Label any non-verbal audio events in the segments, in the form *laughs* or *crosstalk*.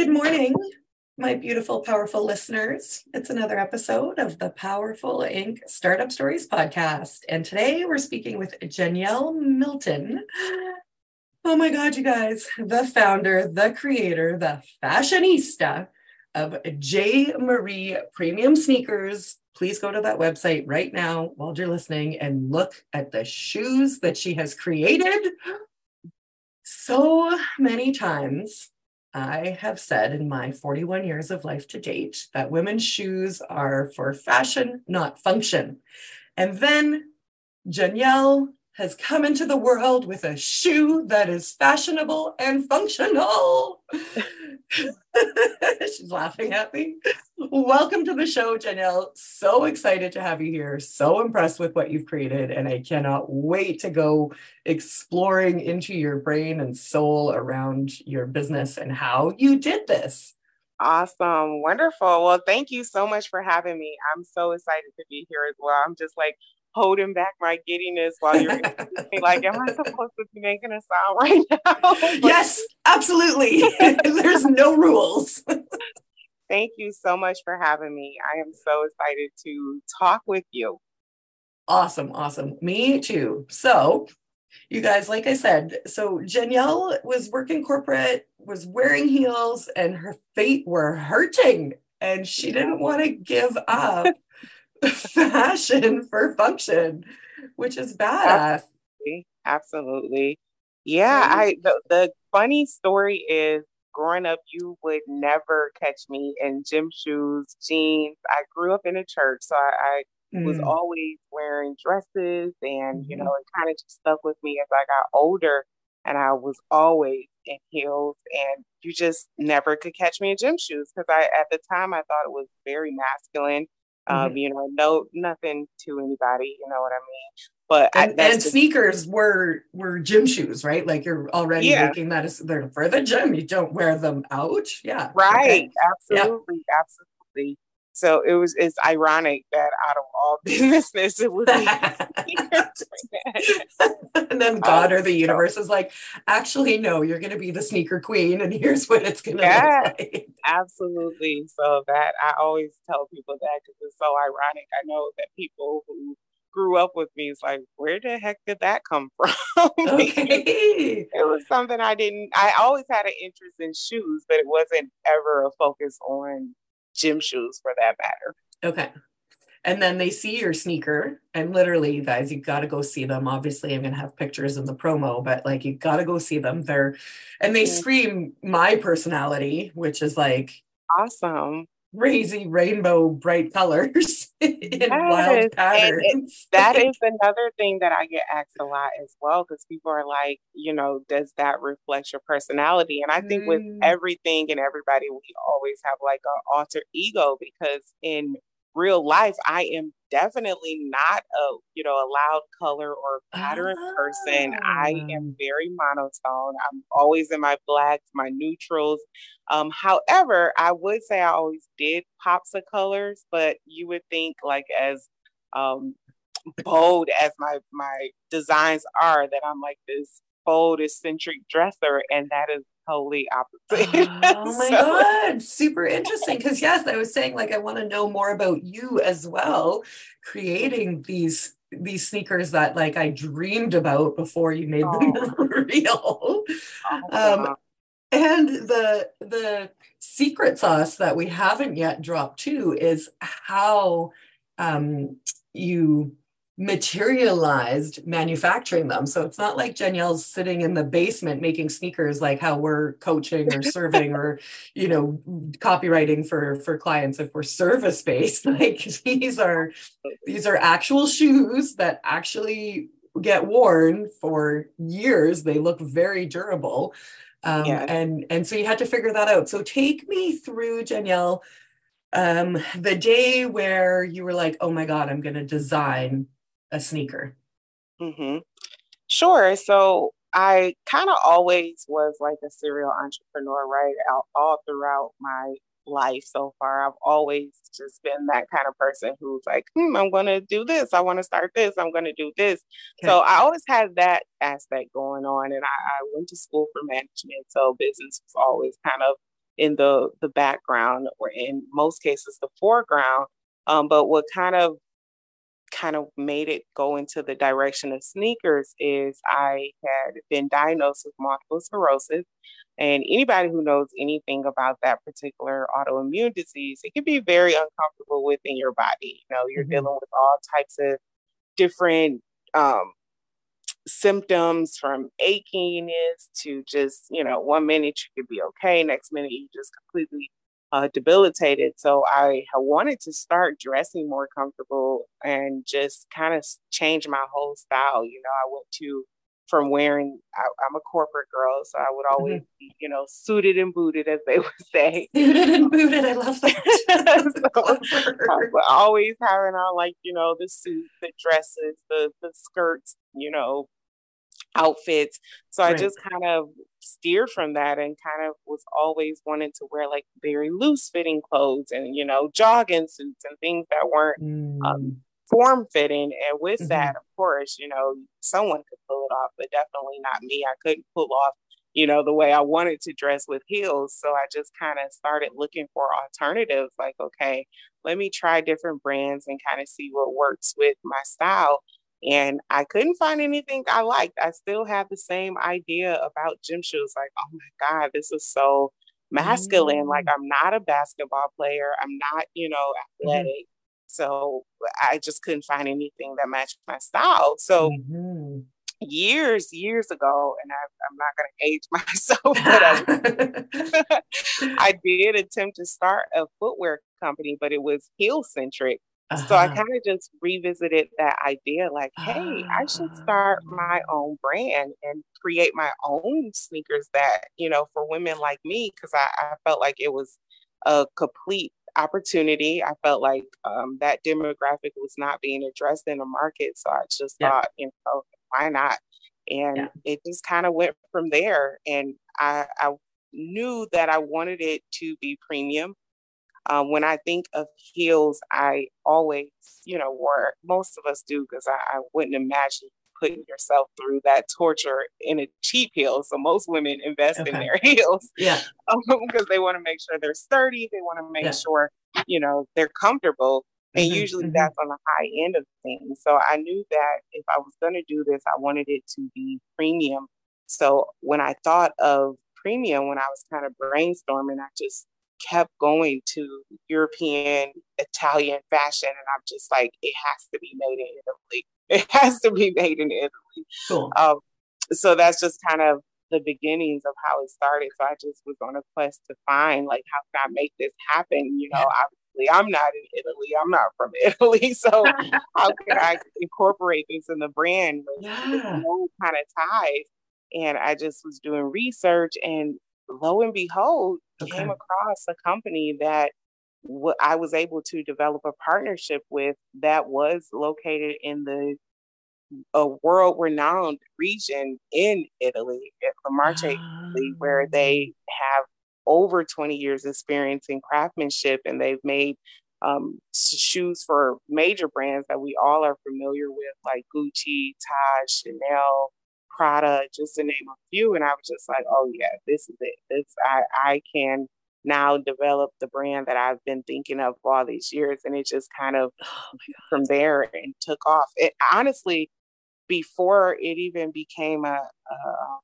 Good morning, my beautiful, powerful listeners. It's another episode of the Powerful Inc. Startup Stories podcast. And today we're speaking with Janyelle Milton. Oh my God, you guys, the founder, the creator, the fashionista of J. Marie Premium Sneakers. Please go to that website right now while you're listening and look at the shoes that she has created. So many times I have said in my 41 years of life to date that women's shoes are for fashion, not function. And then Janyelle has come into the world with a shoe that is fashionable and functional. *laughs* *laughs* She's laughing at me. Welcome to the show, Janelle. So excited to have you here. So impressed with what you've created. And I cannot wait to go exploring into your brain and soul around your business and how you did this. Awesome. Wonderful. Well, thank you so much for having me. I'm so excited to be here as well. I'm just like holding back my giddiness while you're *laughs* *laughs* like, am I supposed to be making a sound right *laughs* now? yes, absolutely. There's no rules. Thank you so much for having me. I am so excited to talk with you. Awesome, awesome. Me too. So, you guys, like I said, so Janyelle was working corporate, was wearing heels, and her feet were hurting, and she didn't want to give up fashion for function, which is badass. Absolutely. Absolutely. Yeah, I the, the funny story is growing up, you would never catch me in gym shoes, jeans. I grew up in a church, so I, I mm. was always wearing dresses, and mm-hmm. you know, it kind of just stuck with me as I got older. And I was always in heels, and you just never could catch me in gym shoes because I, at the time, I thought it was very masculine. Um, mm-hmm. you know, no, nothing to anybody, you know what I mean? But and, I, and sneakers were were gym shoes, right? Like you're already yeah. making that as they're for the gym. You don't wear them out. Yeah. Right. Okay. Absolutely. Yeah. Absolutely. So it was it's ironic that out of all *laughs* businesses it was *laughs* and then God um, or the universe is like, actually, no, you're gonna be the sneaker queen, and here's what it's gonna yeah, look like. Absolutely. So that I always tell people that because it's so ironic. I know that people who grew up with me is like, where the heck did that come *laughs* from? Okay. it was something I didn't, I always had an interest in shoes, but it wasn't ever a focus on gym shoes for that matter. Okay. And then they see your sneaker, and literally, you guys, you got to go see them. Obviously, I'm going to have pictures in the promo, but like, you got to go see them. They're, and they mm-hmm. scream my personality, which is like, awesome crazy rainbow bright colors *laughs* in yes. wild patterns. that *laughs* is another thing that I get asked a lot as well because people are like, you know, does that reflect your personality? And I think mm. with everything and everybody, we always have like an alter ego because in real life, I am definitely not a you know a loud color or pattern oh. person. I am ah. very monotone. I'm always in my blacks, my neutrals. Um, however, I would say I always did pops of colors, but you would think like as um, bold as my my designs are that I'm like this bold eccentric dresser, and that is totally opposite. Oh *laughs* my so. God. Super interesting. Because, yes, I was saying, like, I want to know more about you as well, creating these these sneakers that like I dreamed about before you made them oh. *laughs* real. Oh, um, and the the secret sauce that we haven't yet dropped too is how um, you materialized manufacturing them. So it's not like Danielle's sitting in the basement making sneakers like how we're coaching or serving or, *laughs* you know, copywriting for for clients if we're service based. *laughs* Like these are these are actual shoes that actually get worn for years. They look very durable. Um, yeah. and and so you had to figure that out. So take me through Danielle um, the day where you were like, oh my God, I'm going to design a sneaker? Mm-hmm. Sure. So I kind of always was like a serial entrepreneur, right? All, all throughout my life so far. I've always just been that kind of person who's like, hmm, I'm going to do this. I want to start this. I'm going to do this. Okay. So I always had that aspect going on. And I, I, went to school for management. So business was always kind of in the the background or in most cases the foreground. Um, but what kind of kind of made it go into the direction of sneakers is I had been diagnosed with multiple sclerosis. And anybody who knows anything about that particular autoimmune disease, it can be very uncomfortable within your body. You know, you're mm-hmm. dealing with all types of different um, symptoms from achiness to just, you know, one minute you could be okay, next minute you just completely uh, debilitated. So I wanted to start dressing more comfortable and just kind of change my whole style. You know, I went to from wearing I, am a corporate girl so i would always mm-hmm. be you know suited and booted as they *laughs* would say suited and booted i love that *laughs* so, *laughs* always having on like you know the suits the dresses the the skirts you know outfits. So right. I just kind of steered from that and kind of was always wanting to wear like very loose fitting clothes and, you know, jogging suits and things that weren't um, mm. um, form fitting. And with mm-hmm. that, of course, you know, someone could pull it off, but definitely not me. I couldn't pull off, you know, the way I wanted to dress with heels. So I just kind of started looking for alternatives like, okay, let me try different brands and kind of see what works with my style and I couldn't find anything I liked. I still have the same idea about gym shoes. Like, oh my God, this is so masculine. Mm. Like, I'm not a basketball player. I'm not, you know, mm-hmm. athletic. Mm-hmm. So I just couldn't find anything that matched my style. So mm-hmm. years, years ago, and I, am not going to age *laughs* myself, but I, *laughs* *laughs* I did attempt to start a footwear company, but it was heel centric. Uh-huh. So I uh-huh. kind of just revisited that idea like, hey, I should start my ah. own brand and create my own sneakers that, you know, for women like me, because I, I, felt like it was a complete opportunity. I felt like um, that demographic was not being addressed in the market. So I just yeah. thought, you know, why not? And yeah. it just kind of went from there. And I, I knew that I wanted it to be premium. Uh, when I think of heels, I always, you know, or most of us do, because I, I, wouldn't imagine putting yourself through that torture in a cheap heel. So most women invest okay. in their *laughs* heels, yeah, because *laughs* um, they want to make sure they're sturdy. They want to make yeah. sure, you know, they're comfortable. And mm-hmm, usually mm-hmm. that's on the high end of things. So I knew that if I was going to do this, I wanted it to be premium. So when I thought of premium, when I was kind of brainstorming, I just kept going to European, Italian fashion. And I'm just like, it has to be made in Italy. *laughs* It has to be made in Italy. Cool. Um, so that's just kind of the beginnings of how it started. So I just was on a quest to find like how can I make this happen? You know, obviously I'm not in Italy. I'm not from *laughs* Italy. So *laughs* how can I incorporate this in the brand with, yeah. with no kind of ties? And I just was doing research and lo and behold, okay. came across a company that w- I was able to develop a partnership with that was located in the a world renowned region in Italy, La Marche, Italy, where they ah. have over 20 years experience in craftsmanship and they've made um, shoes for major brands that we all are familiar with, like Gucci, Taj, Chanel, Prada, just to name a few. And I was just like, oh yeah, this is it. This I I can now develop the brand that I've been thinking of for all these years. And it just kind of *gasps* oh from there and took off. It honestly, before it even became a a, um,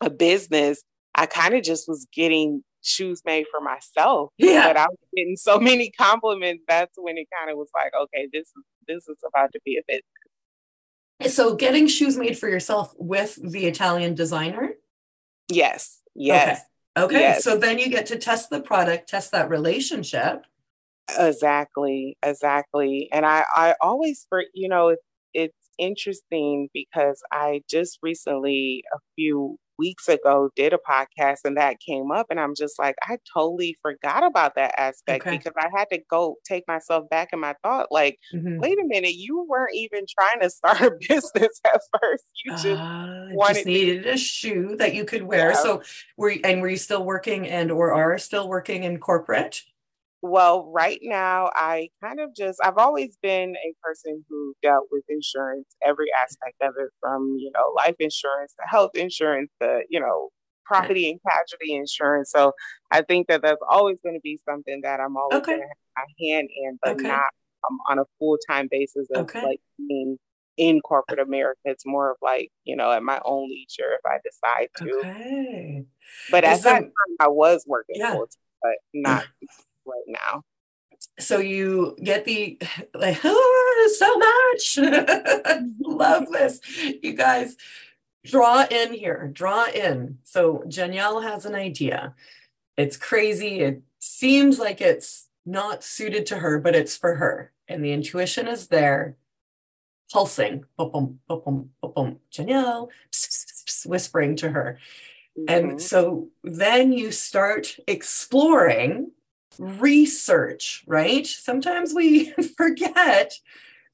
a business, I kind of just was getting shoes made for myself. Yeah. But I was getting so many compliments. That's when it kind of was like, okay, this is this is about to be a business. So getting shoes made for yourself with the Italian designer? Yes. Yes. Okay. okay. Yes. So then you get to test the product, test that relationship. Exactly. Exactly. And I, I always, for, you know, it's interesting because I just recently, a few weeks ago did a podcast and that came up and I'm just like I totally forgot about that aspect okay. because I had to go take myself back in my thought like mm-hmm. wait a minute you weren't even trying to start *laughs* a business at first you just uh, wanted just needed to... a shoe that you could wear yeah. so were you, and were you still working and or are still working in corporate well, right now, I kind of just, I've always been a person who dealt with insurance, every aspect of it from, you know, life insurance to health insurance to, you know, property and casualty insurance. So I think that that's always going to be something that I'm always Okay. going to have my hand in, but Okay. not um, on a full time basis of Okay. like being in corporate America. It's more of like, you know, at my own leisure if I decide to. Okay. But at Is that time, I was working Yeah. full time, but not *laughs* right now. So you get the like oh, so much. *laughs* Love this. You guys draw in here. Draw in. So Danielle has an idea. It's crazy. It seems like it's not suited to her, but it's for her. And the intuition is there, pulsing, boom, boom, boom, boom. Danielle, pss, pss, pss, whispering to her. And Mhm. so then you start exploring research, right? Sometimes we *laughs* forget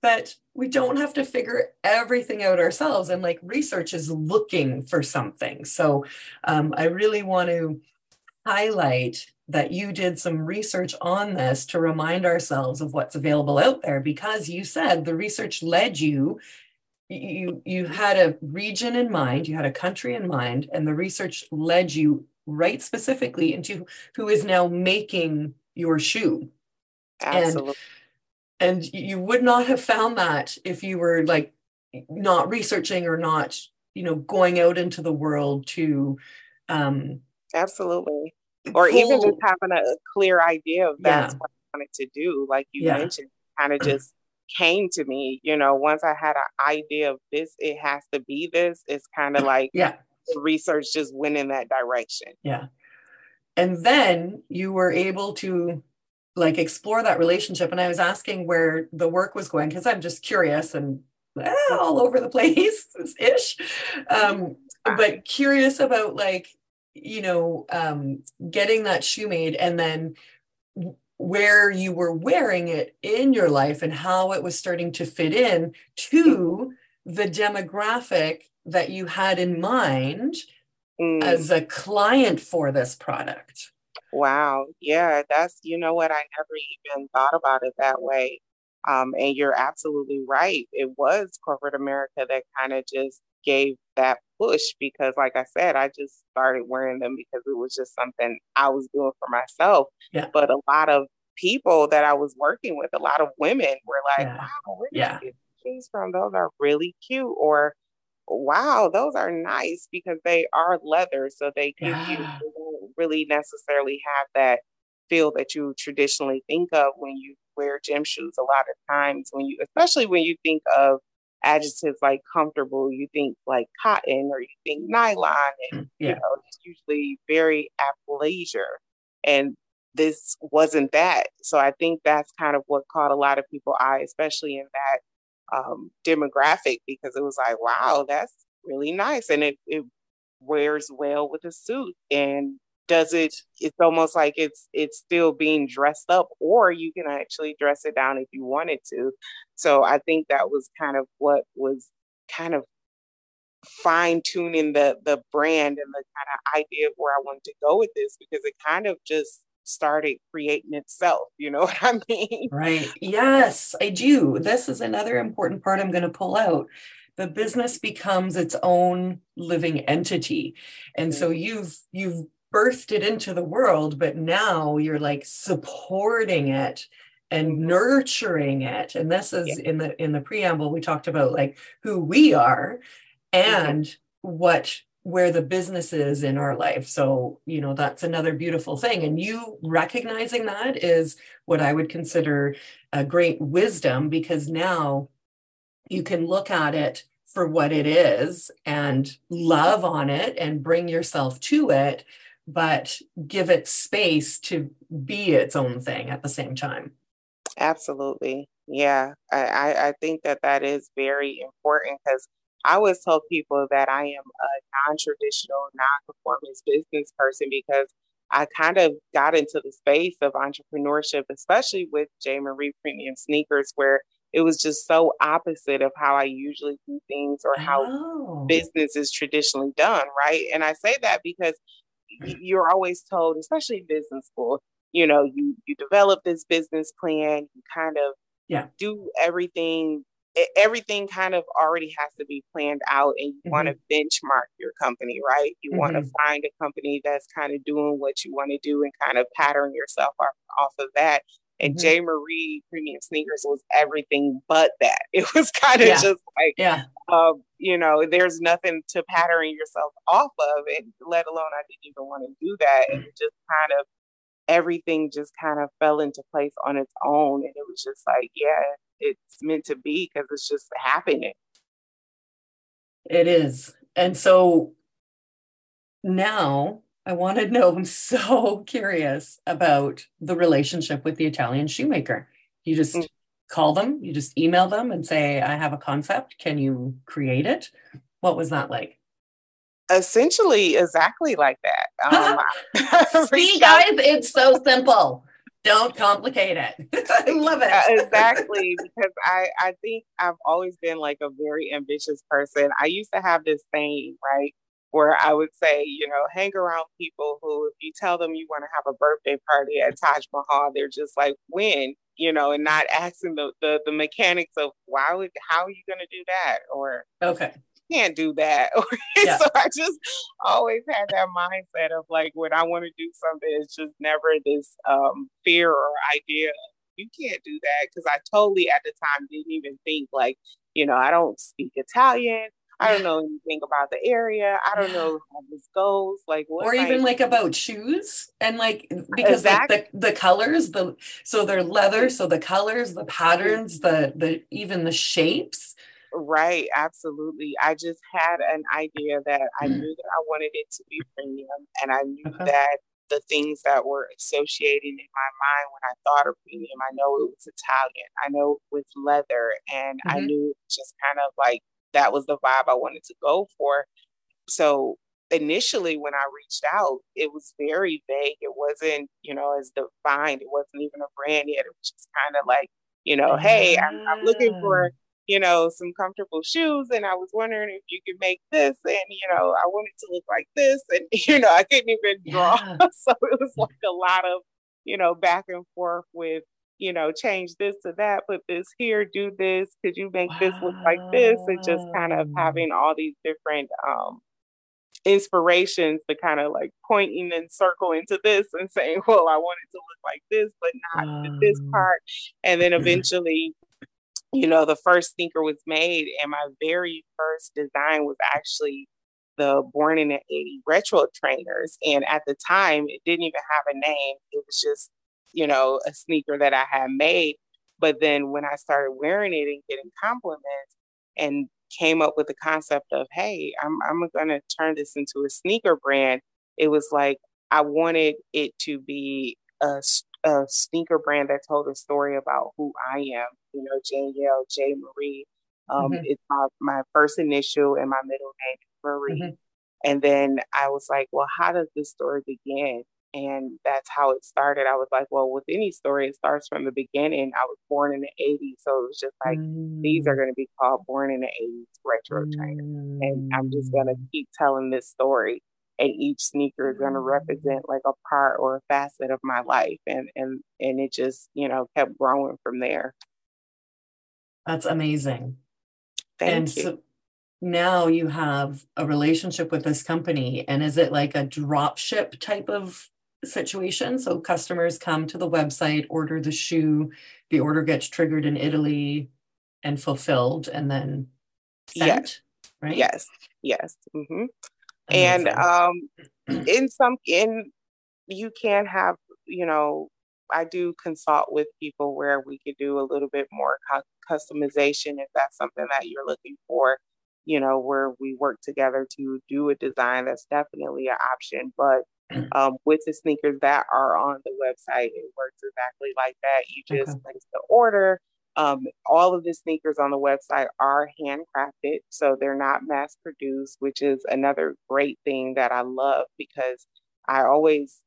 that we don't have to figure everything out ourselves. And like research is looking for something. So um, I really want to highlight that you did some research on this to remind ourselves of what's available out there because you said the research led you you you had a region in mind you had a country in mind and the research led you right specifically into who is now making your shoe Absolutely. and you would not have found that if you were like not researching or not you know going out into the world to um Absolutely. Or even just having a, a clear idea of that's Yeah. what I wanted to do. Like you Yeah. mentioned, kind of just came to me, you know, once I had an idea of this, it has to be this. It's kind of like yeah the research just went in that direction. Yeah. And then you were able to like explore that relationship. And I was asking where the work was going because I'm just curious and eh, all over the *laughs* place ish. Um, but curious about like, you know, um, getting that shoe made and then where you were wearing it in your life and how it was starting to fit in to the demographic that you had in mind Mm, as a client for this product. wow. Yeah, that's, you know what, I never even thought about it that way. Um, and you're absolutely right. It was corporate America that kind of just gave that push because, like I said, I just started wearing them because it was just something I was doing for myself. Yeah. But a lot of people that I was working with, a lot of women were like, Yeah. wow, where did Yeah. you get these from? Those are really cute. Or, wow, those are nice because they are leather. So they give you, Yeah. they don't really necessarily have that feel that you traditionally think of when you wear gym shoes. A lot of times, when you, especially when you think of adjectives like comfortable, you think like cotton or you think nylon, and mm, you know, it's usually very athleisure. And this wasn't that. So I think that's kind of what caught a lot of people eye, especially in that um, demographic, because it was like, wow, that's really nice. And it, it wears well with a suit and does it it's almost like it's it's still being dressed up or you can actually dress it down if you wanted to so i think that was kind of what was kind of fine tuning the the brand and the kind of idea of where i wanted to go with this because it kind of just started creating itself you know *laughs* what i mean Right. Yes, I do. This is another important part I'm going to pull out. The business becomes its own living entity. And so you've you've birthed it into the world, but now you're like supporting it and Mhm. nurturing it. And this is in the in the preamble we talked about like who we are and what where the business is in our life. So, you know, that's another beautiful thing. And you recognizing that is what I would consider a great wisdom because now you can look at it for what it is and love on it and bring yourself to it, but give it space to be its own thing at the same time. Absolutely. Yeah. I, I, think that that is very important because I always tell people that I am a non traditional, non performance business person because I kind of got into the space of entrepreneurship, especially with J. Marie Premium Sneakers, where it was just so opposite of how I usually do things or how Oh, business is traditionally done, right? And I say that because mm. you're always told, especially in business school, you know, you you develop this business plan, you kind of Yeah. do everything everything kind of already has to be planned out and you mm-hmm. want to benchmark your company right you mm-hmm. want to find a company that's kind of doing what you want to do and kind of pattern yourself off, off of that and mm-hmm. J. Marie Premium Sneakers was everything but that. *laughs* It was kind of yeah. just like, yeah, um, you know, there's nothing to pattern yourself off of, and let alone I didn't even want to do that. And it just kind of everything just kind of fell into place on its own, and it was just like, yeah, it's meant to be because it's just happening. It is, and so now I want to *laughs* know, I'm so curious about the relationship with the Italian shoemaker. You just mm. call them, you just email them and say, I have a concept. Can you create it? What was that like? Essentially, exactly like that. *laughs* Um, *laughs* See, guys, it's so simple. Don't complicate it. *laughs* I love it. Uh, exactly, because I, I think I've always been like a very ambitious person. I used to have this thing, right? where I would say, you know, hang around people who, if you tell them you want to have a birthday party at Taj Mahal, they're just like, when, you know, and not asking the the, the mechanics of why would how are you going to do that or okay. Can't do that. *laughs* Yeah. so I just always had that mindset of like when I want to do something, it's just never this um, fear or idea you can't do that because I totally at the time didn't even think like, you know, I don't speak Italian. I don't know anything about the area. I don't know how this goes. Like or even like about shoes and like because exactly. like the, the colors, the so they're leather, so the colors, the patterns, the the even the shapes. Right, absolutely. I just had an idea that I knew that I wanted it to be premium and I knew okay. that the things that were associated in my mind when I thought of premium, I know it was Italian. I know it was leather and mm-hmm. I knew just kind of like that was the vibe I wanted to go for. So initially when I reached out, it was very vague. It wasn't, you know, as defined. It wasn't even a brand yet. It was just kind of like, you know, hey, I'm, I'm, looking for, you know, some comfortable shoes. And I was wondering if you could make this. And, you know, I wanted to look like this. *laughs* And, you know, I couldn't even draw. Yeah. *laughs* so it was like a lot of, you know, back and forth with you know, change this to that, put this here, do this. Could you make wow. this look like this? And just kind of having all these different um, inspirations to kind of like pointing and circling to this and saying, well, I want it to look like this, but not wow. this part. And then eventually, you know, the first sneaker was made, and my very first design was actually the Born in the 80 retro trainers. And at the time, it didn't even have a name. It was just you know, a sneaker that I had made. But then when I started wearing it and getting compliments and came up with the concept of, hey, I'm, I'm going to turn this into a sneaker brand, it was like I wanted it to be a, a sneaker brand that told a story about who I am, you know, Janyelle J. Marie. Um, mm-hmm. It's my, my first initial and my middle name, Marie. Mm-hmm. And then I was like, well, how does this story begin? And that's how it started. I was like, well, with any story, it starts from the beginning. I was born in the 80s. So it was just like, mm. these are mm. going to be called Born in the 80s Retro. Trainer. And I'm just going to mm. keep telling this story. And each sneaker is going to represent like a part or a facet of my life. And, and, and it just, you know, kept growing from there. That's amazing. Thank you. and you. So- now you have a relationship with this company and is it like a drop ship type of situation. So customers come to the website, order the shoe, the order gets triggered in Italy and fulfilled and then sent, yes. right? Yes, yes. Mm-hmm. And um, *clears throat* in some, in you can have, you know, I do consult with people where we could do a little bit more customization if that's something that you're looking for you know, where we work together to do a design, that's definitely an option. But *clears throat* um, with the sneakers that are on the website, it works exactly like that. You just okay. place the order. Um, all of the sneakers on the website are handcrafted, so they're not mass produced, which is another great thing that I love because I always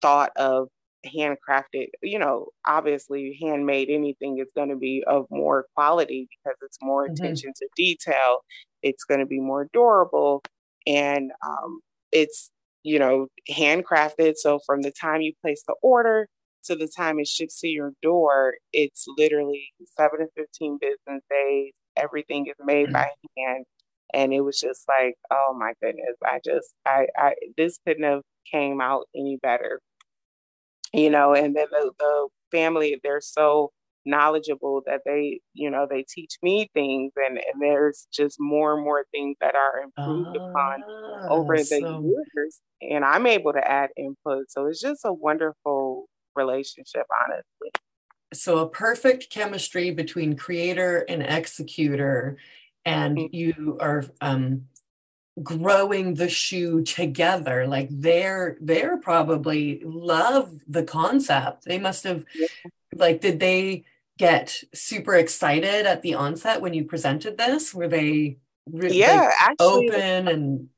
thought of handcrafted, you know, obviously handmade anything is going to be of more quality because it's more mm-hmm. attention to detail. It's going to be more durable and um, it's, you know, handcrafted. So from the time you place the order to the time it ships to your door, it's literally seven to 15 business days. Everything is made mm-hmm. by hand. And it was just like, oh my goodness, I just, I, I, this couldn't have came out any better, you know, and then the, the family, they're so knowledgeable that they, you know, they teach me things and, and there's just more and more things that are improved upon over the so... years. And I'm able to add input. So it's just a wonderful relationship, honestly. So a perfect chemistry between creator and executor, and mm-hmm. you are um, growing the shoe together. Like they're they're probably love the concept. They must have yeah. like did they get super excited at the onset when you presented this? Were they re- yeah like actually, open and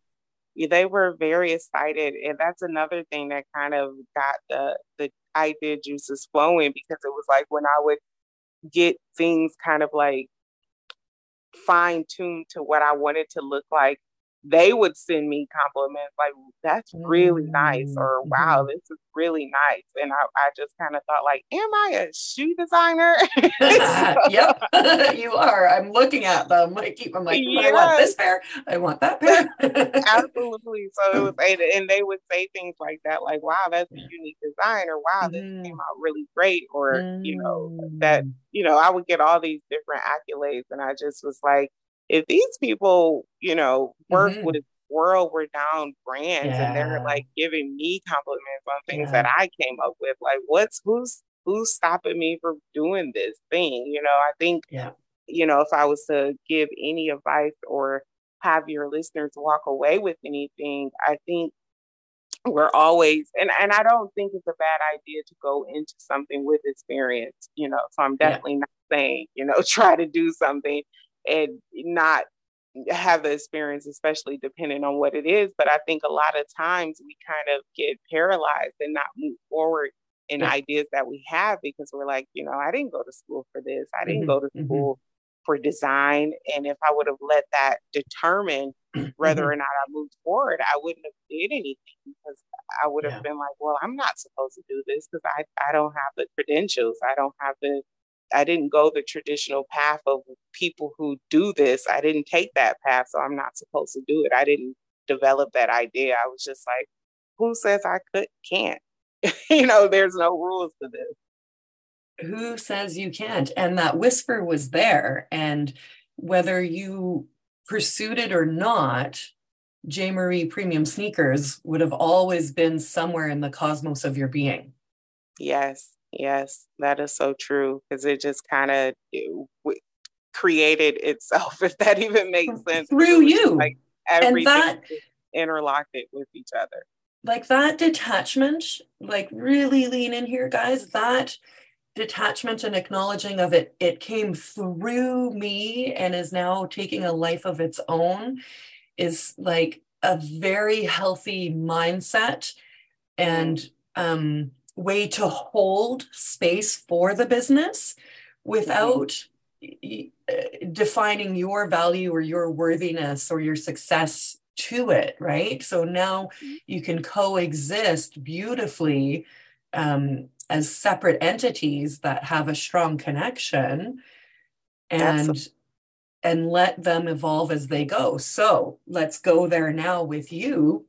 they were very excited and that's another thing that kind of got the the idea juices flowing because it was like when I would get things kind of like fine tuned to what I wanted to look like they would send me compliments like that's really nice or mm-hmm. wow this is really nice and i, I just kind of thought like am i a shoe designer *laughs* *laughs* yep *laughs* you are i'm looking at them i keep i'm like yes. i want this pair i want that pair absolutely so it was and, and, they would say things like that like wow that's a unique design or wow this mm. came out really great or mm. you know that mm. you know i would get all these different accolades and i just was like if these people, you know, work mm-hmm. with world renowned brands yeah. and they're like giving me compliments on things yeah. that I came up with, like what's who's who's stopping me from doing this thing? You know, I think yeah. you know, if I was to give any advice or have your listeners walk away with anything, I think we're always and and I don't think it's a bad idea to go into something with experience, you know. So I'm definitely yeah. not saying, you know, *laughs* try to do something and not have the experience, especially depending on what it is. But I think a lot of times we kind of get paralyzed and not move forward in yeah. ideas that we have because we're like, you know, I didn't go to school for this. I didn't mm-hmm. go to mm-hmm. school mm-hmm. for design. And if I would have let that determine *clears throat* whether mm-hmm. or not I moved forward, I wouldn't have did anything because I would have yeah. been like, well, I'm not supposed to do this because I, I don't have the credentials. I don't have the I didn't go the traditional path of people who do this. I didn't take that path, so I'm not supposed to do it. I didn't develop that idea. I was just like, who says I could can't? *laughs* you know, there's no rules to this. Who says you can't? And that whisper was there. And whether you pursued it or not, J. Marie Premium Sneakers would have always been somewhere in the cosmos of your being. Yes. Yes, that is so true because it just kind of created itself, *laughs* if that even makes sense. Through you. Like everything and that, interlocked it with each other. Like that detachment, like really lean in here, guys. That detachment and acknowledging of it, it came through me and is now taking a life of its own, is like a very healthy mindset. And um way to hold space for the business without mm-hmm. defining your value or your worthiness or your success to it, right? So now mm-hmm. you can coexist beautifully um, as separate entities that have a strong connection and Absolutely. and let them evolve as they go. So let's go there now with you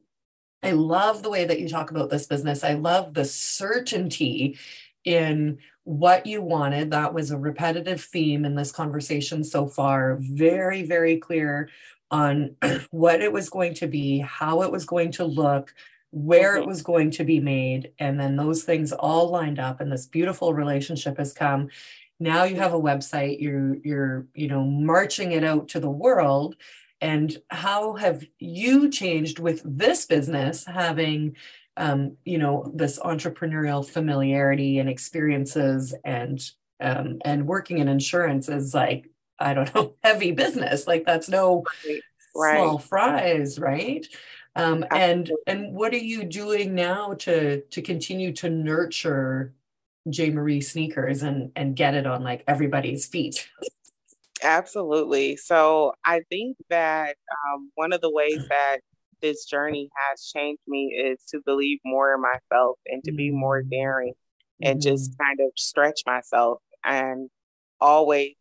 I love the way that you talk about this business. I love the certainty in what you wanted. That was a repetitive theme in this conversation so far. Very, very clear on *clears throat* what it was going to be, how it was going to look, where it mm-hmm. was going to be made. And then those things all lined up, and this beautiful relationship has come. Now you have a website, you're, you're, you know, marching it out to the world and how have you changed with this business having um, you know this entrepreneurial familiarity and experiences and um, and working in insurance is like i don't know *laughs* heavy business like that's no right. small fries right um, and and what are you doing now to to continue to nurture J. Marie sneakers and and get it on like everybody's feet *laughs* Absolutely. So I think that um, one of the ways *clears throat* that this journey has changed me is to believe more in myself and to be more mm. daring. and mm-hmm. just kind of stretch myself and always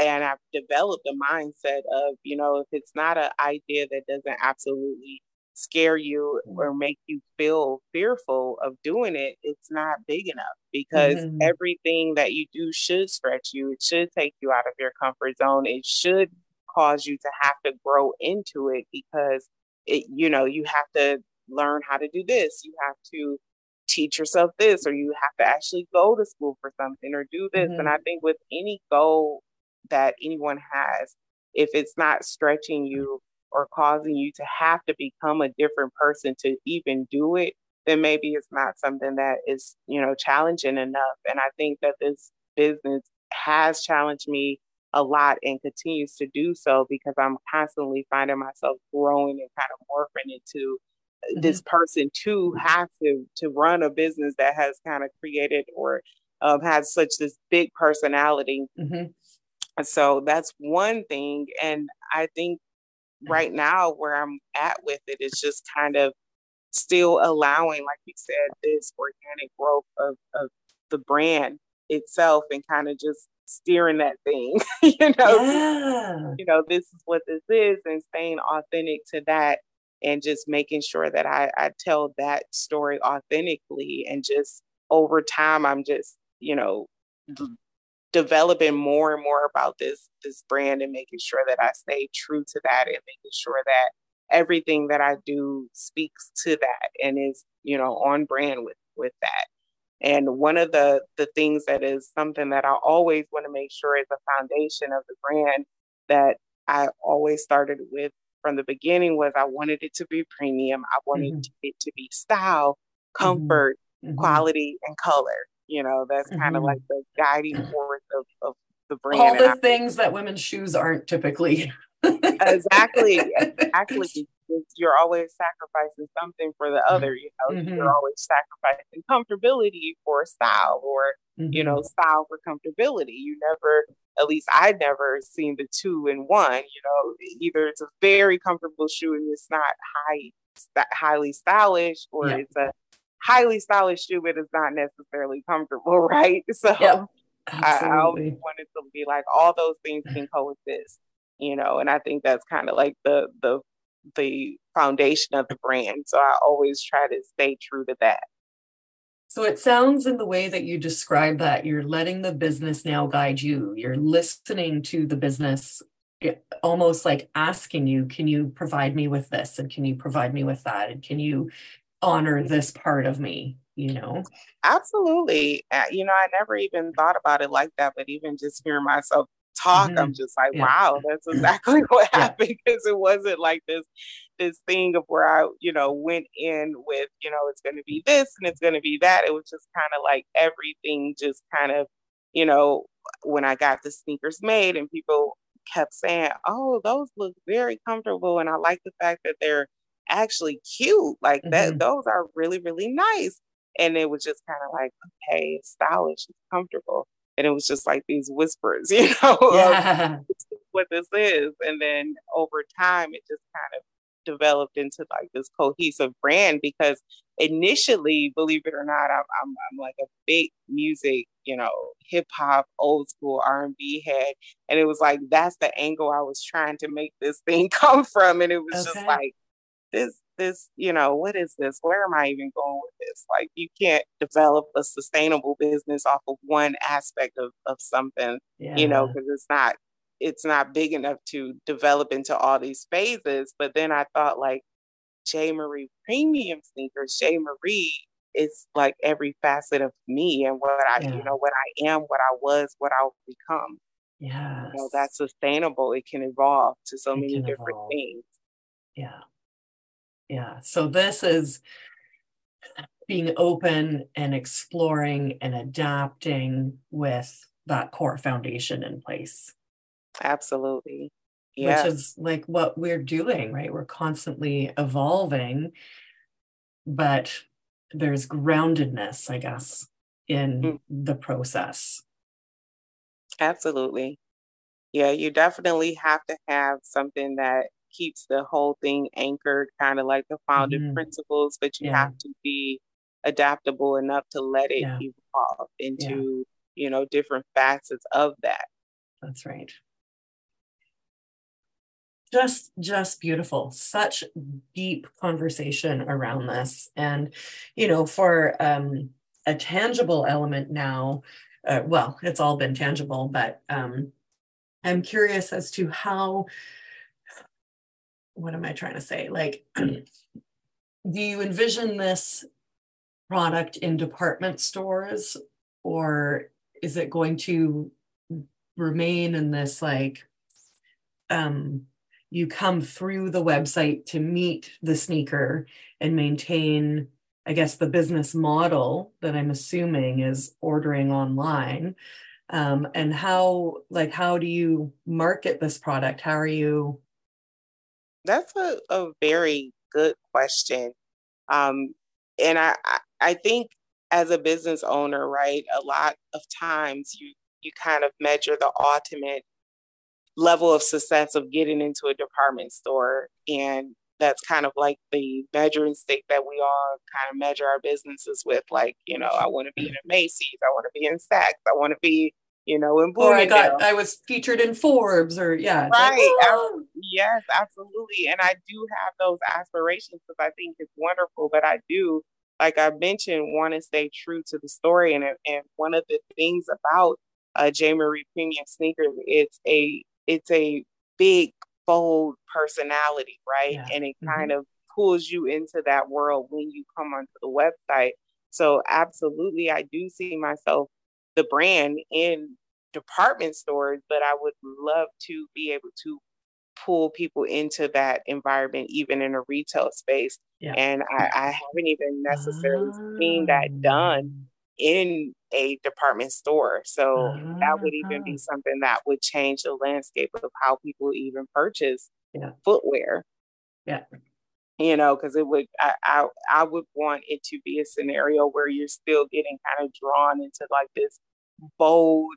and I've developed a mindset of, you know, if it's not an idea that doesn't absolutely scare you mm. or make you feel fearful of doing it, it's not big enough because mm-hmm. everything that you do should stretch you. It should take you out of your comfort zone. It should cause you to have to grow into it because it, you know, you have to learn how to do this. You have to teach yourself this, or you have to actually go to school for something or do this. Mm-hmm. And I think with any goal that anyone has, if it's not stretching you or causing you to have to become a different person to even do it, then maybe it's not something that is, you know, challenging enough. And I think that this business has challenged me a lot and continues to do so because I'm constantly finding myself growing and kind of morphing into mm-hmm. this person to have to to run a business that has kind of created or um, has such this big personality. Mm-hmm. So that's one thing, and I think Mm-hmm. right now where I'm at with it is just kind of still allowing, like you said, this organic growth of, of the brand itself and kind of just steering that thing, *laughs* you know, yeah. you know, this is what this is and staying authentic to that and just making sure that I, I tell that story authentically and just over time I'm just, you know, developing more and more about this this brand and making sure that I stay true to that and making sure that everything that I do speaks to that and is, you know, on brand with with that. And one of the the things that is something that I always want to make sure is the foundation of the brand that I always started with from the beginning was I wanted it to be premium. I wanted mm-hmm. it to be style, mm-hmm. comfort, mm-hmm. quality, and color. You know, that's mm-hmm. kind of like the guiding force of, of the brand. All the things that women's shoes aren't typically. exactly. Exactly. *laughs* You're always sacrificing something for the other. You know, mm-hmm. you're always sacrificing comfortability for style or, mm-hmm. you know, style for comfortability. You never, at least I've never seen the two in one. You know, either it's a very comfortable shoe and it's not high, st- highly stylish, or yeah. it's a highly stylish shoe, but it's not necessarily comfortable, *laughs* right? So yep. I, I always wanted to be like all those things can coexist, you know, and I think that's kind of like the the the foundation of the brand. So I always try to stay true to that. So it sounds in the way that you describe that you're letting the business now guide you. You're listening to the business eh, almost like asking you, can you provide me with this? And can you provide me with that? And can you honor this part of me you know absolutely you know i never even thought about it like that but even just hearing myself talk mm-hmm. i'm just like yeah. wow that's exactly *laughs* what yeah. happened because it wasn't like this this thing of where i you know went in with you know it's going to be this and it's going to be that it was just kind of like everything just kind of you know when i got the sneakers made and people kept saying oh those look very comfortable and i like the fact that they're actually cute. Like that, mm-hmm. those are really, really nice. And it was just kind of like, okay, it's stylish, it's comfortable. And it was just like these whispers, *laughs* you know, yeah. *laughs* what this is. And then over time, it just kind of developed into like this cohesive brand because initially, believe it or not, I'm, I'm, I'm like a big music, you know, hip hop, old school R and B head, and it was like that's the angle I was trying to make this thing *laughs* come from, and it was okay. just like this this you know what is this? Where am i even going with this? Like you can't develop a sustainable business off of one aspect of, of something yeah. you know because it's not it's not big enough to develop into all these phases. But then i thought like j marie premium sneakers j marie is like every facet of me and what i yeah. you know what i am what i was what i'll become. Yeah you know that's sustainable. It can evolve to so it many different evolve. things. Yeah yeah so this is being open and exploring and adapting with that core foundation in place. Absolutely. Yeah. which is like what we're doing right? We're constantly evolving but there's groundedness i guess in mm. the process. Absolutely. Yeah you definitely have to have something that keeps the whole thing anchored, kind of like the founding mm-hmm. principles, but you yeah. have to be adaptable enough to let it yeah. evolve into yeah. you know different facets of that that's right just just beautiful such deep conversation around this and you know for um a tangible element now uh, well it's all been tangible but um i'm curious as to how what am i trying to say? Like *clears throat* do you envision this product in department stores or is it going to remain in this like um you come through the website to meet the sneaker and maintain i guess the business model that i'm assuming is ordering online? Um, and how like how do you market this product? How are you that's a, a very good question um, and I, I think as a business owner right a lot of times you you kind of measure the ultimate level of success of getting into a department store. And that's kind of like the measuring stick that we all kind of measure our businesses with. Like, you know, I want to be in a Macy's, I want to be in Saks, I want to be, you know, in Bloomingdale. Or I got, I was featured in Forbes, or yeah, right. Like, oh. yes, absolutely. And I do have those aspirations because I think it's wonderful. But I do, like I mentioned, want to stay true to the story. And and one of the things about uh, J. Marie Premium sneakers, it's a it's a big, bold personality, right? Yeah. And it mm-hmm. kind of pulls you into that world when you come onto the website. So, absolutely, I do see myself, the brand in department stores, but I would love to be able to pull people into that environment, even in a retail space. Yeah. And I, I, haven't even necessarily seen that done in a department store. So uh-huh. that would even be uh-huh. something that would change the landscape of how people even purchase yeah. footwear. Yeah. You know, because it would I, I I would want it to be a scenario where you're still getting kind of drawn into like this bold,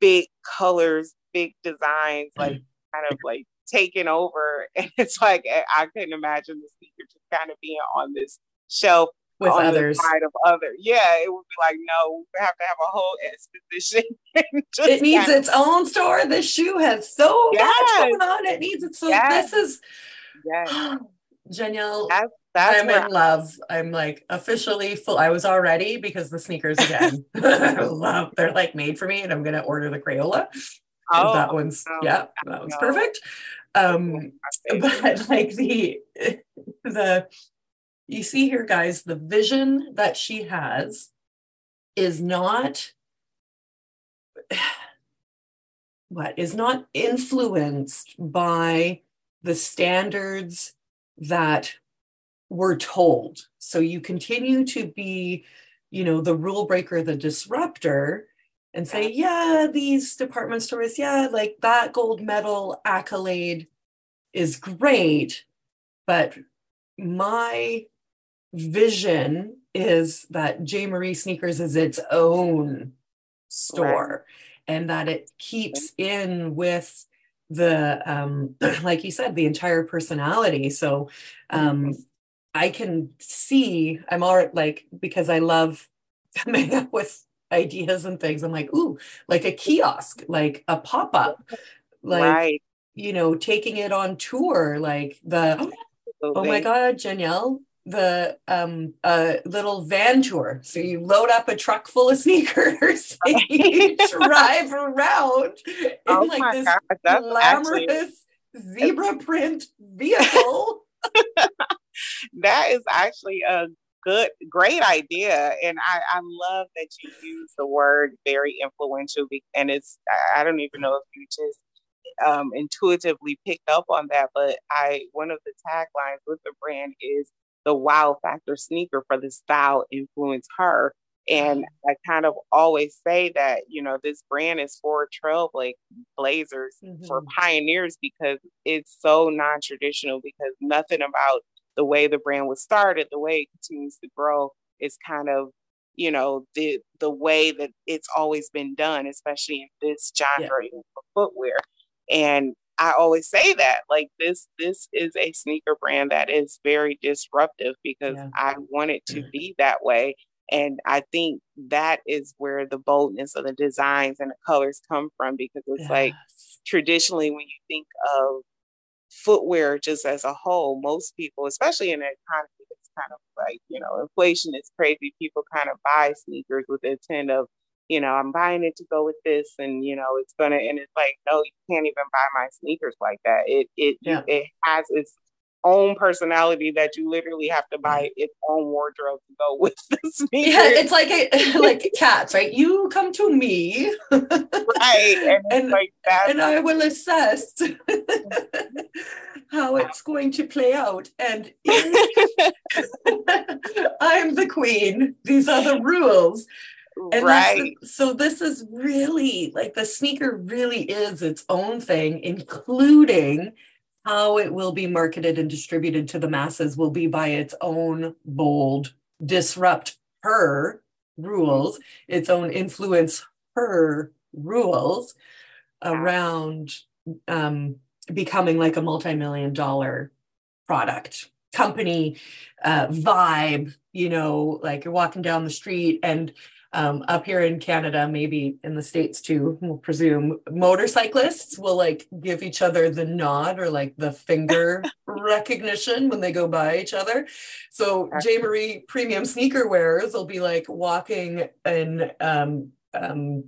big colors, big designs, like mm-hmm. kind of like taking over. *laughs* And it's like eh, I couldn't imagine the sneaker just kind of being on this shelf with others. side of other. Yeah, it would be like, no, we have to have a whole *laughs* exposition. it needs its of... own store. This shoe has so yes. much going on. It needs its so yes. this is yes. *gasps* *laughs* Janyelle. That's, that's I'm in I... love. I'm like officially full. I was already because the sneakers again. *laughs* I love they're like made for me, and I'm gonna order the Crayola. Oh, that one's yeah, that one's perfect. Um, *laughs* but like the *laughs* the you see here, guys, the vision that she has is not *sighs* what is not influenced by the standards that we're told. So you continue to be, you know, the rule breaker, the disruptor, and say, yeah, these department stores, yeah, like that gold medal accolade is great, but my vision is that J. Marie Sneakers is its own store right. and that it keeps in with the um *clears throat* like you said the entire personality so um i can see i'm all like because i love *laughs* coming up with ideas and things i'm like ooh like a kiosk like a pop-up *laughs* like right. you know taking it on tour like the Absolutely. oh my god Janyelle the um uh little van tour. So you load up a truck full of *laughs* sneakers *laughs* and you *laughs* drive around in oh like this God, glamorous actually... zebra print vehicle. that is actually a good great idea and I, I love that you use the word very influential and it's i don't even know if you just um, intuitively picked up on that but i one of the taglines with the brand is the wow factor sneaker for the style influenced her. And I kind of always say that, you know, this brand is for trailblazers, mm-hmm. for pioneers, because it's so non traditional, because nothing about the way the brand was started, the way it continues to grow, is kind of, you know, the the way that it's always been done, especially in this genre yeah. for footwear. And I always say that like this this is a sneaker brand that is very disruptive because yeah. I want it to mm. be that way. And I think that is where the boldness of the designs and the colors come from because it's yes. like traditionally when you think of footwear just as a whole, most people, especially in an economy that's kind of like, you know, inflation is crazy, people kind of buy sneakers with the intent of you know, I'm buying it to go with this, and you know, it's gonna. And it's like, no, you can't even buy my sneakers like that. It it yeah. it has its own personality that you literally have to buy mm-hmm. its own wardrobe to go *laughs* with the sneakers. Yeah, it's like a, *laughs* like cats, right? You come to me, right? And, *laughs* and, like and I will assess how it's going to play out. And I'm the queen. These are the rules. And right. so this is really like the sneaker really is its own thing, including how it will be marketed and distributed to the masses will be by its own bold, disrupt her rules, its own influence her rules around um, becoming like a multi-million dollar product company uh, vibe you know like you're walking down the street and um, up here in Canada, maybe in the States too, we'll presume motorcyclists will like give each other the nod or like the finger *laughs* recognition when they go by each other. So J. Marie premium sneaker wearers will be like walking in um, um,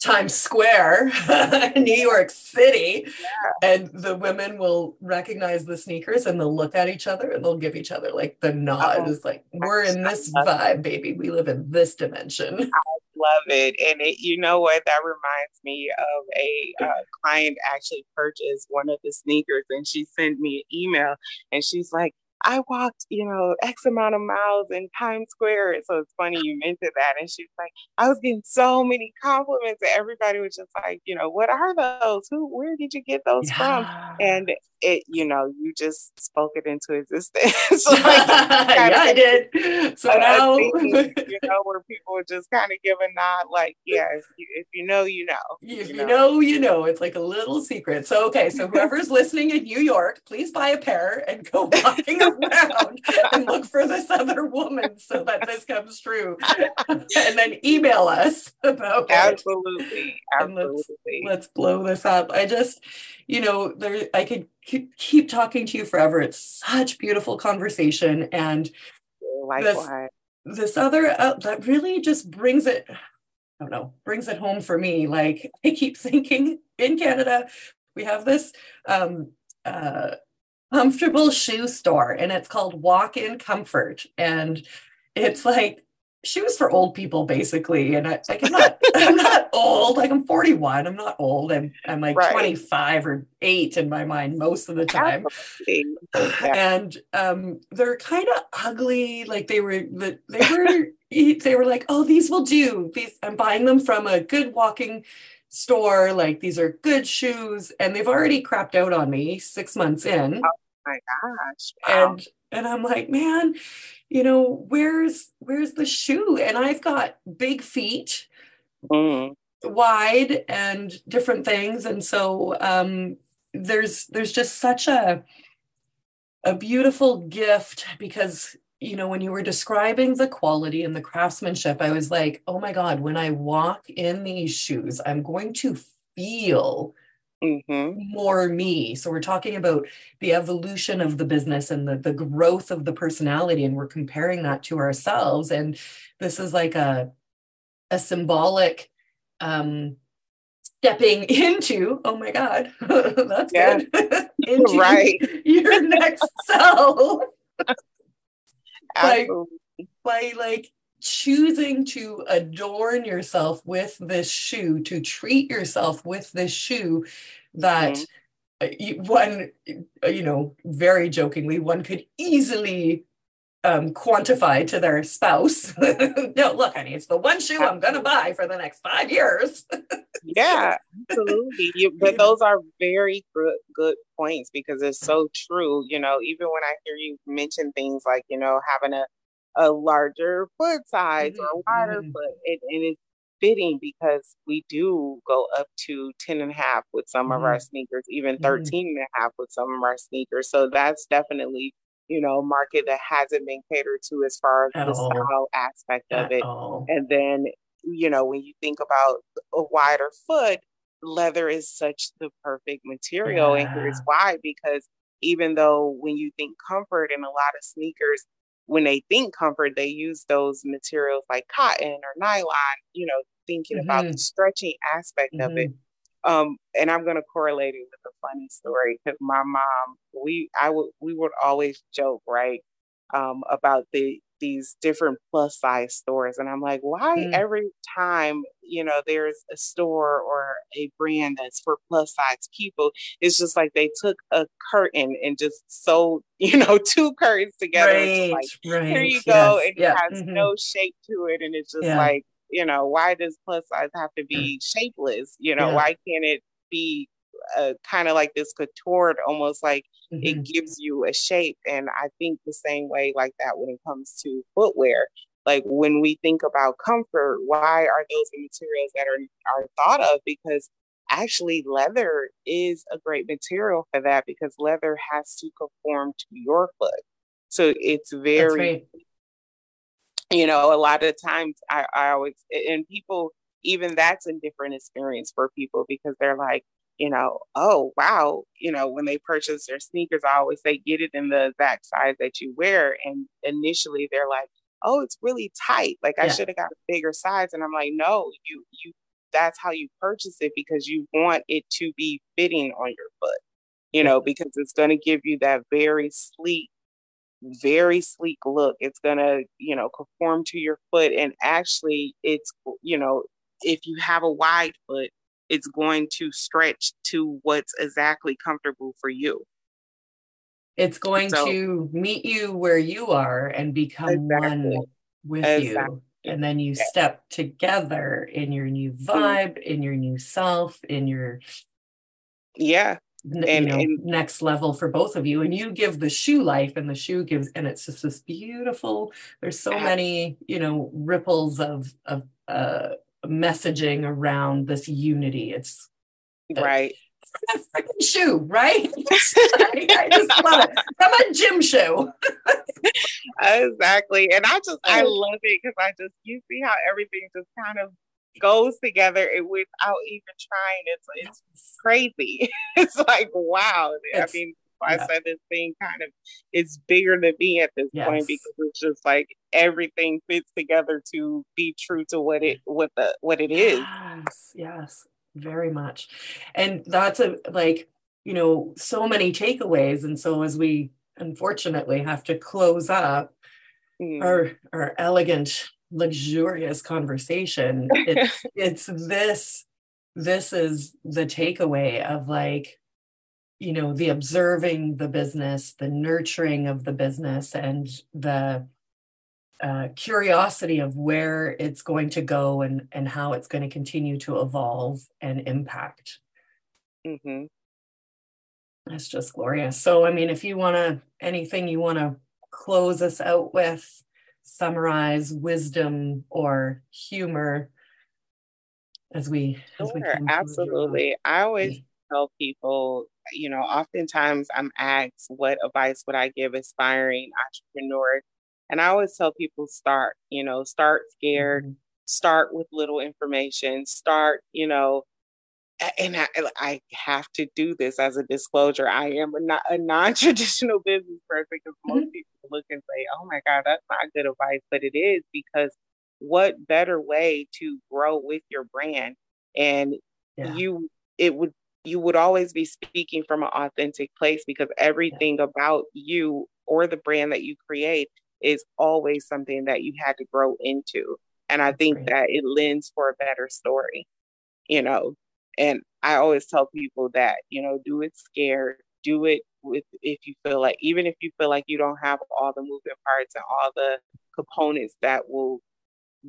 Times Square, *laughs* New York City, yeah. and the women will recognize the sneakers and they'll look at each other and they'll give each other like the nod. Oh, it's like we're in this vibe, baby. We live in this dimension. I love it, and it, you know what? That reminds me of a uh, client actually purchased one of the sneakers, and she sent me an email, and she's like, I walked, you know, X amount of miles in Times Square. So it's funny you mentioned that. And she's like, I was getting so many compliments, and everybody was just like, you know, what are those? Who, where did you get those yeah. from? And it, you know, you just spoke it into existence. so *laughs* *laughs* like, yeah, I did. So now, *laughs* you know, where people just kind of give a nod, like, yeah, if you, if you know, you know. If you, you know. know, you know. It's like a little secret. So, okay, so whoever's listening in New York, please buy a pair and go walking around and look for this other woman so that this comes true. and then email us about absolutely, it. absolutely. Let's, let's, blow this up. I just, you know, there I could keep, keep talking to you forever. It's such beautiful conversation, and Likewise. this this other uh, that really just brings it. I don't know, brings it home for me. Like I keep thinking in Canada, we have this um, uh, comfortable shoe store and it's called Walk in Comfort. And it's like shoes for old people basically. And I like I'm not *laughs* I'm not old, like I'm 41. I'm not old. I'm I'm like right. 25 or 8 in my mind most of the time. *clears throat* and um they're kind of ugly. Like they were they were *laughs* they were like, oh, these will do. These I'm buying them from a good walking store like these are good shoes and they've already crapped out on me six months in oh my gosh wow. and and i'm like man you know where's where's the shoe and i've got big feet mm. wide and different things and so um there's there's just such a a beautiful gift because you know, when you were describing the quality and the craftsmanship, I was like, oh my God, when I walk in these shoes, I'm going to feel mm-hmm. more me. So we're talking about the evolution of the business and the, the growth of the personality, and we're comparing that to ourselves. And this is like a, a symbolic um, stepping *laughs* into, oh my God, *laughs* that's good, *laughs* into right. your next self by, by like choosing to adorn yourself with this shoe, to treat yourself with this shoe that mm-hmm. one, you know, very jokingly, one could easily um, quantify to their spouse. *laughs* no, look, honey, it's the one shoe I'm going to buy for the next five years. *laughs* yeah, absolutely. You, but those are very good, good points because it's so true. You know, even when I hear you mention things like, you know, having a, a larger foot size mm-hmm. or a wider mm-hmm. foot, it, and it's fitting because we do go up to 10 and a half with some mm-hmm. of our mm-hmm. sneakers, even mm-hmm. 13 and a half with some of our sneakers. So that's definitely, you know, market that hasn't been catered to as far as At the all. style aspect At of it. All. And then, you know, when you think about a wider foot, leather is such the perfect material. Yeah. And here's why because even though when you think comfort in a lot of sneakers, when they think comfort, they use those materials like cotton or nylon, you know, thinking mm-hmm. about the mm-hmm. stretching aspect mm-hmm. of it. Um, and I'm gonna correlate it with a funny story because my mom, we I would we would always joke, right? Um, about the these different plus size stores. And I'm like, why mm. every time, you know, there's a store or a brand that's for plus size people, it's just like they took a curtain and just sewed, *laughs* you know, two curtains together. Right, like, right, here you go. Yes, and yeah. it has mm-hmm. no shape to it. And it's just yeah. like, you know, why does plus size have to be shapeless? You know, yeah. why can't it be uh, kind of like this contoured, almost like mm-hmm. it gives you a shape. And I think the same way like that when it comes to footwear. Like when we think about comfort, why are those the materials that are are thought of? Because actually leather is a great material for that because leather has to conform to your foot. So it's very right. You know, a lot of times I, I always and people even that's a different experience for people because they're like, you know, oh wow, you know, when they purchase their sneakers, I always say get it in the exact size that you wear. And initially they're like, oh, it's really tight. Like yeah. I should have got a bigger size. And I'm like, no, you you that's how you purchase it because you want it to be fitting on your foot, you know, because it's gonna give you that very sleek, very sleek look. It's gonna, you know, conform to your foot. And actually it's, you know, if you have a wide foot, it's going to stretch to what's exactly comfortable for you. It's going so, to meet you where you are and become exactly. one with exactly. you. And then you yes. step together in your new mm-hmm. vibe, in your new self, in your yeah and, you know, and, next level for both of you and you give the shoe life and the shoe gives and it's just this beautiful there's so many you know ripples of of uh messaging around this unity. It's right. from a freaking shoe, right? *laughs* I just love it. From a gym shoe. exactly. And I just I love it because I just you see how everything just kind of goes together without even trying. It's it's crazy. *laughs* It's like wow. It's, I mean, I yeah. said this thing kind of is bigger than me at this yes. point because it's just like everything fits together to be true to what it what the what it is. Yes, yes, very much. And that's a like, you know, so many takeaways. And so as we unfortunately have to close up mm. our our elegant, luxurious conversation, it's *laughs* it's this this is the takeaway of like you know the observing the business the nurturing of the business and the uh, curiosity of where it's going to go and and how it's going to continue to evolve and impact. Mm-hmm. that's just glorious. So i mean if you want to anything you want to close us out with summarize wisdom or humor as we as we absolutely i always tell people you know, oftentimes I'm asked what advice would I give aspiring entrepreneurs. And I always tell people start, you know, start scared, mm-hmm. start with little information, start, you know, and I, I, have to do this as a disclosure. I am a, not, a non-traditional *laughs* business person because most mm-hmm. people look and say, "Oh my God, that's not good advice," but it is because what better way to grow with your brand? And yeah. you, it would you would always be speaking from an authentic place because everything yeah. about you or the brand that you create is always something that you had to grow into. And I think that it lends for a better story, you know. And I always tell people that, you know, do it scared, do it with if you feel like even if you feel like you don't have all the moving parts and all the components that will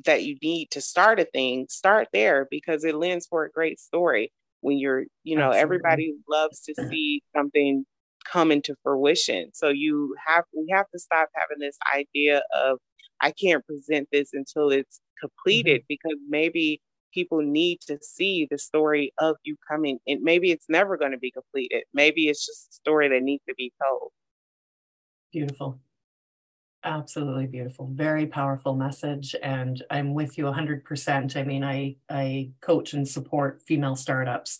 that you need to start a thing, start there because it lends for a great story when you're, you know, Absolutely. everybody loves to see something come into fruition. So you have we have to stop having this idea of I can't present this until it's completed mm-hmm. because maybe people need to see the story of you coming and maybe it's never going to be completed. Maybe it's just a story that needs to be told. Beautiful. Absolutely beautiful. Very powerful message and i'm with you 100% i mean i i coach and support female startups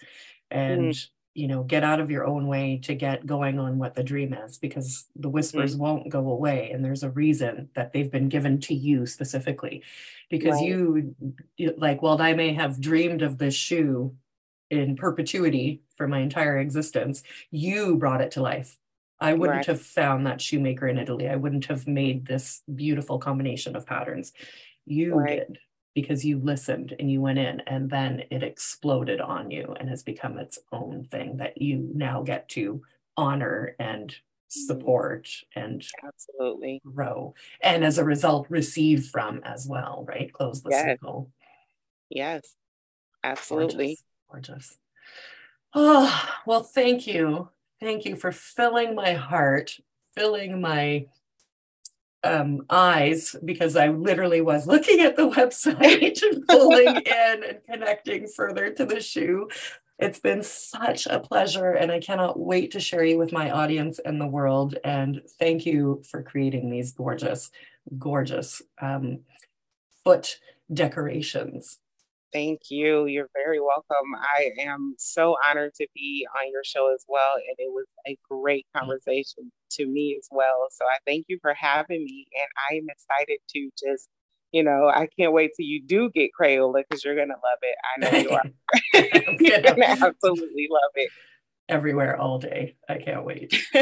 and mm you know get out of your own way to get going on what the dream is because the whispers mm-hmm. won't go away and there's a reason that they've been given to you specifically because right. you like while i may have dreamed of this shoe in perpetuity for my entire existence you brought it to life i wouldn't right. have found that shoemaker in italy i wouldn't have made this beautiful combination of patterns you right. did because you listened and you went in and then it exploded on you and has become its own thing that you now get to honor and mm-hmm. support and absolutely. grow and as a result receive from as well right? Close the yes. circle. Yes. Absolutely. Gorgeous. gorgeous. Oh well thank you. Thank you for filling my heart filling my um, eyes because I literally was *laughs* looking at the website *laughs* and pulling in and connecting further to the shoe. It's been such a pleasure, and I cannot wait to share you with my audience and the world. And thank you for creating these gorgeous, gorgeous um, foot decorations. Thank you. You're very welcome. I am so honored to be on your show as well. And it was a great mm. conversation to me as well. So I thank you for having me. And I am excited to just, you know, I can't wait till you do get Crayola because you're going to love it. I know you are. *laughs* *laughs* you're going to absolutely love it. Everywhere all day. I can't wait. *laughs*